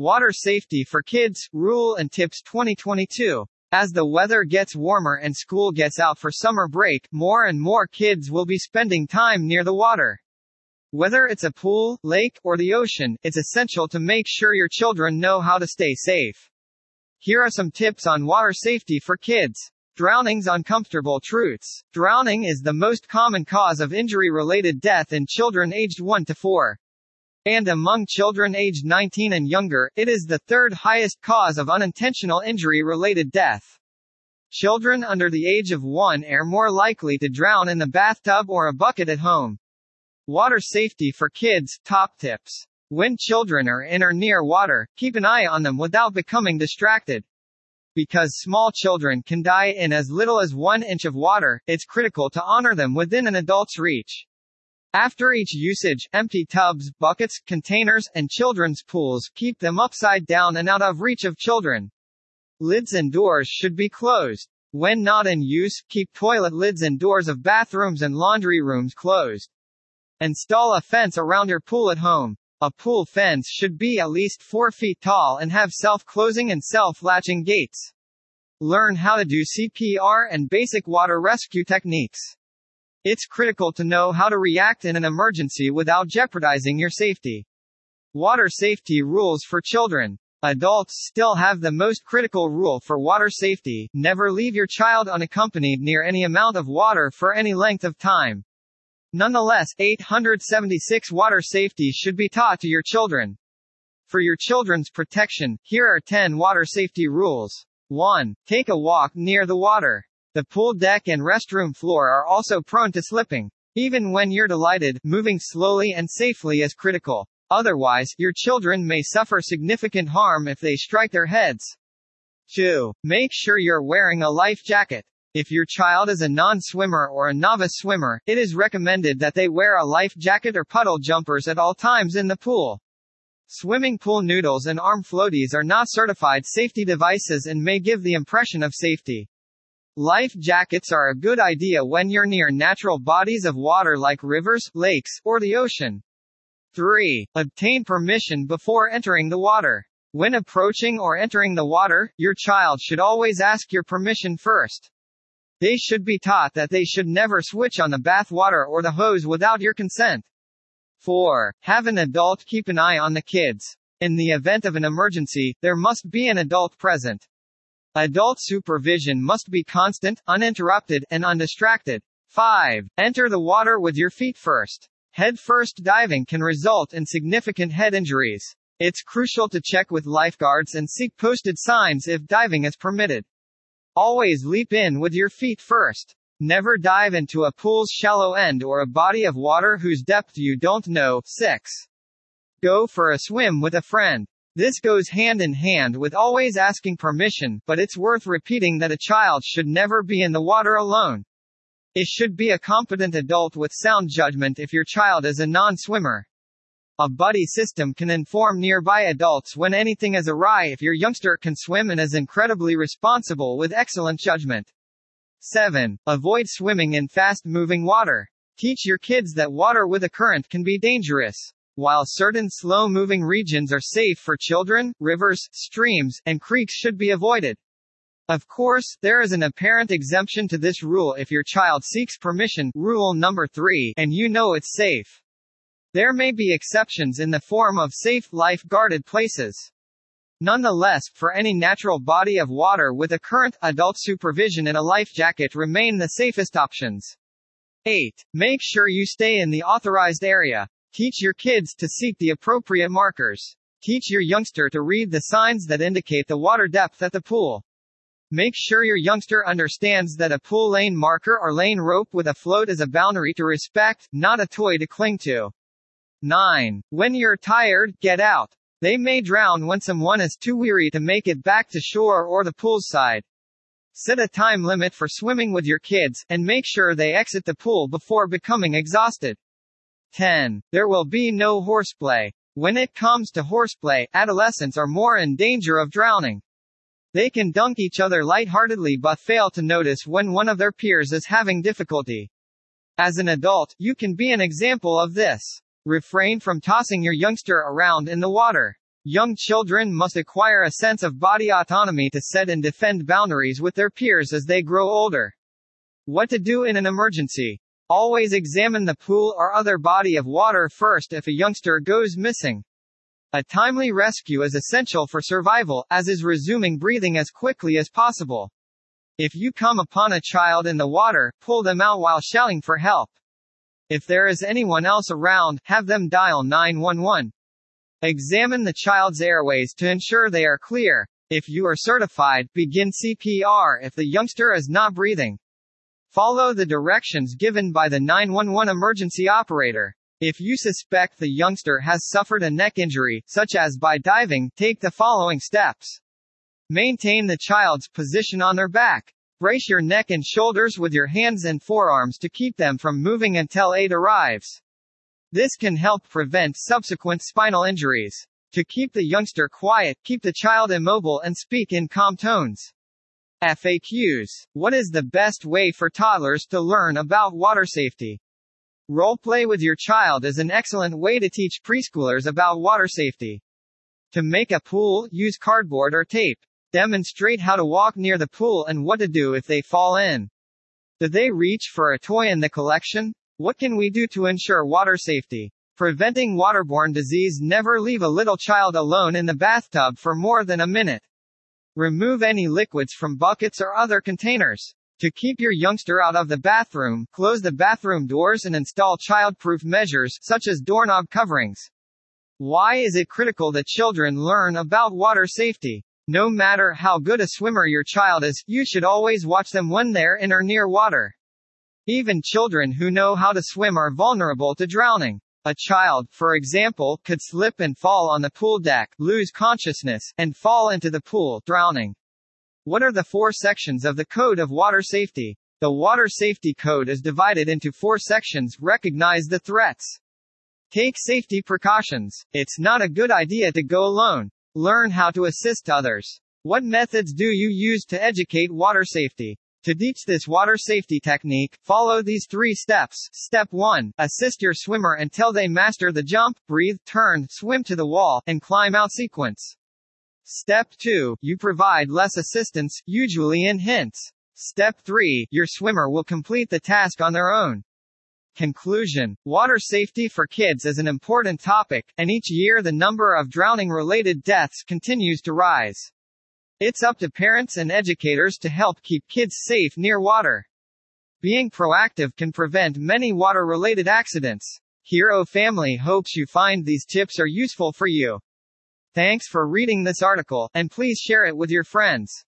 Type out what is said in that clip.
Water Safety for Kids, Rule and Tips 2022. As the weather gets warmer and school gets out for summer break, more and more kids will be spending time near the water. Whether it's a pool, lake, or the ocean, it's essential to make sure your children know how to stay safe. Here are some tips on water safety for kids. Drowning's uncomfortable truths. Drowning is the most common cause of injury related death in children aged 1 to 4. And among children aged 19 and younger, it is the third highest cause of unintentional injury related death. Children under the age of 1 are more likely to drown in the bathtub or a bucket at home. Water safety for kids, top tips. When children are in or near water, keep an eye on them without becoming distracted. Because small children can die in as little as one inch of water, it's critical to honor them within an adult's reach. After each usage, empty tubs, buckets, containers, and children's pools, keep them upside down and out of reach of children. Lids and doors should be closed. When not in use, keep toilet lids and doors of bathrooms and laundry rooms closed. Install a fence around your pool at home. A pool fence should be at least 4 feet tall and have self-closing and self-latching gates. Learn how to do CPR and basic water rescue techniques. It's critical to know how to react in an emergency without jeopardizing your safety. Water safety rules for children. Adults still have the most critical rule for water safety never leave your child unaccompanied near any amount of water for any length of time. Nonetheless, 876 water safety should be taught to your children. For your children's protection, here are 10 water safety rules. 1. Take a walk near the water. The pool deck and restroom floor are also prone to slipping. Even when you're delighted, moving slowly and safely is critical. Otherwise, your children may suffer significant harm if they strike their heads. 2. Make sure you're wearing a life jacket. If your child is a non-swimmer or a novice swimmer, it is recommended that they wear a life jacket or puddle jumpers at all times in the pool. Swimming pool noodles and arm floaties are not certified safety devices and may give the impression of safety. Life jackets are a good idea when you're near natural bodies of water like rivers, lakes, or the ocean. 3. Obtain permission before entering the water. When approaching or entering the water, your child should always ask your permission first. They should be taught that they should never switch on the bath water or the hose without your consent. 4. Have an adult keep an eye on the kids. In the event of an emergency, there must be an adult present. Adult supervision must be constant, uninterrupted, and undistracted. 5. Enter the water with your feet first. Head first diving can result in significant head injuries. It's crucial to check with lifeguards and seek posted signs if diving is permitted. Always leap in with your feet first. Never dive into a pool's shallow end or a body of water whose depth you don't know. 6. Go for a swim with a friend. This goes hand in hand with always asking permission, but it's worth repeating that a child should never be in the water alone. It should be a competent adult with sound judgment if your child is a non-swimmer. A buddy system can inform nearby adults when anything is awry if your youngster can swim and is incredibly responsible with excellent judgment. 7. Avoid swimming in fast-moving water. Teach your kids that water with a current can be dangerous. While certain slow-moving regions are safe for children, rivers, streams, and creeks should be avoided. Of course, there is an apparent exemption to this rule if your child seeks permission, rule number 3, and you know it's safe. There may be exceptions in the form of safe, life-guarded places. Nonetheless, for any natural body of water with a current, adult supervision and a life jacket remain the safest options. 8. Make sure you stay in the authorized area. Teach your kids to seek the appropriate markers. Teach your youngster to read the signs that indicate the water depth at the pool. Make sure your youngster understands that a pool lane marker or lane rope with a float is a boundary to respect, not a toy to cling to. 9. When you're tired, get out. They may drown when someone is too weary to make it back to shore or the poolside. Set a time limit for swimming with your kids, and make sure they exit the pool before becoming exhausted. 10. There will be no horseplay. When it comes to horseplay, adolescents are more in danger of drowning. They can dunk each other lightheartedly but fail to notice when one of their peers is having difficulty. As an adult, you can be an example of this. Refrain from tossing your youngster around in the water. Young children must acquire a sense of body autonomy to set and defend boundaries with their peers as they grow older. What to do in an emergency? Always examine the pool or other body of water first if a youngster goes missing. A timely rescue is essential for survival, as is resuming breathing as quickly as possible. If you come upon a child in the water, pull them out while shouting for help. If there is anyone else around, have them dial 911. Examine the child's airways to ensure they are clear. If you are certified, begin CPR if the youngster is not breathing. Follow the directions given by the 911 emergency operator. If you suspect the youngster has suffered a neck injury, such as by diving, take the following steps. Maintain the child's position on their back. Brace your neck and shoulders with your hands and forearms to keep them from moving until aid arrives. This can help prevent subsequent spinal injuries. To keep the youngster quiet, keep the child immobile and speak in calm tones. FAQs. What is the best way for toddlers to learn about water safety? Role play with your child is an excellent way to teach preschoolers about water safety. To make a pool, use cardboard or tape. Demonstrate how to walk near the pool and what to do if they fall in. Do they reach for a toy in the collection? What can we do to ensure water safety? Preventing waterborne disease Never leave a little child alone in the bathtub for more than a minute. Remove any liquids from buckets or other containers. To keep your youngster out of the bathroom, close the bathroom doors and install child-proof measures, such as doorknob coverings. Why is it critical that children learn about water safety? No matter how good a swimmer your child is, you should always watch them when they're in or near water. Even children who know how to swim are vulnerable to drowning. A child, for example, could slip and fall on the pool deck, lose consciousness, and fall into the pool, drowning. What are the four sections of the Code of Water Safety? The Water Safety Code is divided into four sections. Recognize the threats. Take safety precautions. It's not a good idea to go alone. Learn how to assist others. What methods do you use to educate water safety? To teach this water safety technique, follow these three steps. Step 1. Assist your swimmer until they master the jump, breathe, turn, swim to the wall, and climb out sequence. Step 2. You provide less assistance, usually in hints. Step 3. Your swimmer will complete the task on their own. Conclusion. Water safety for kids is an important topic, and each year the number of drowning-related deaths continues to rise. It's up to parents and educators to help keep kids safe near water. Being proactive can prevent many water-related accidents. Hereo Family hopes you find these tips are useful for you. Thanks for reading this article, and please share it with your friends.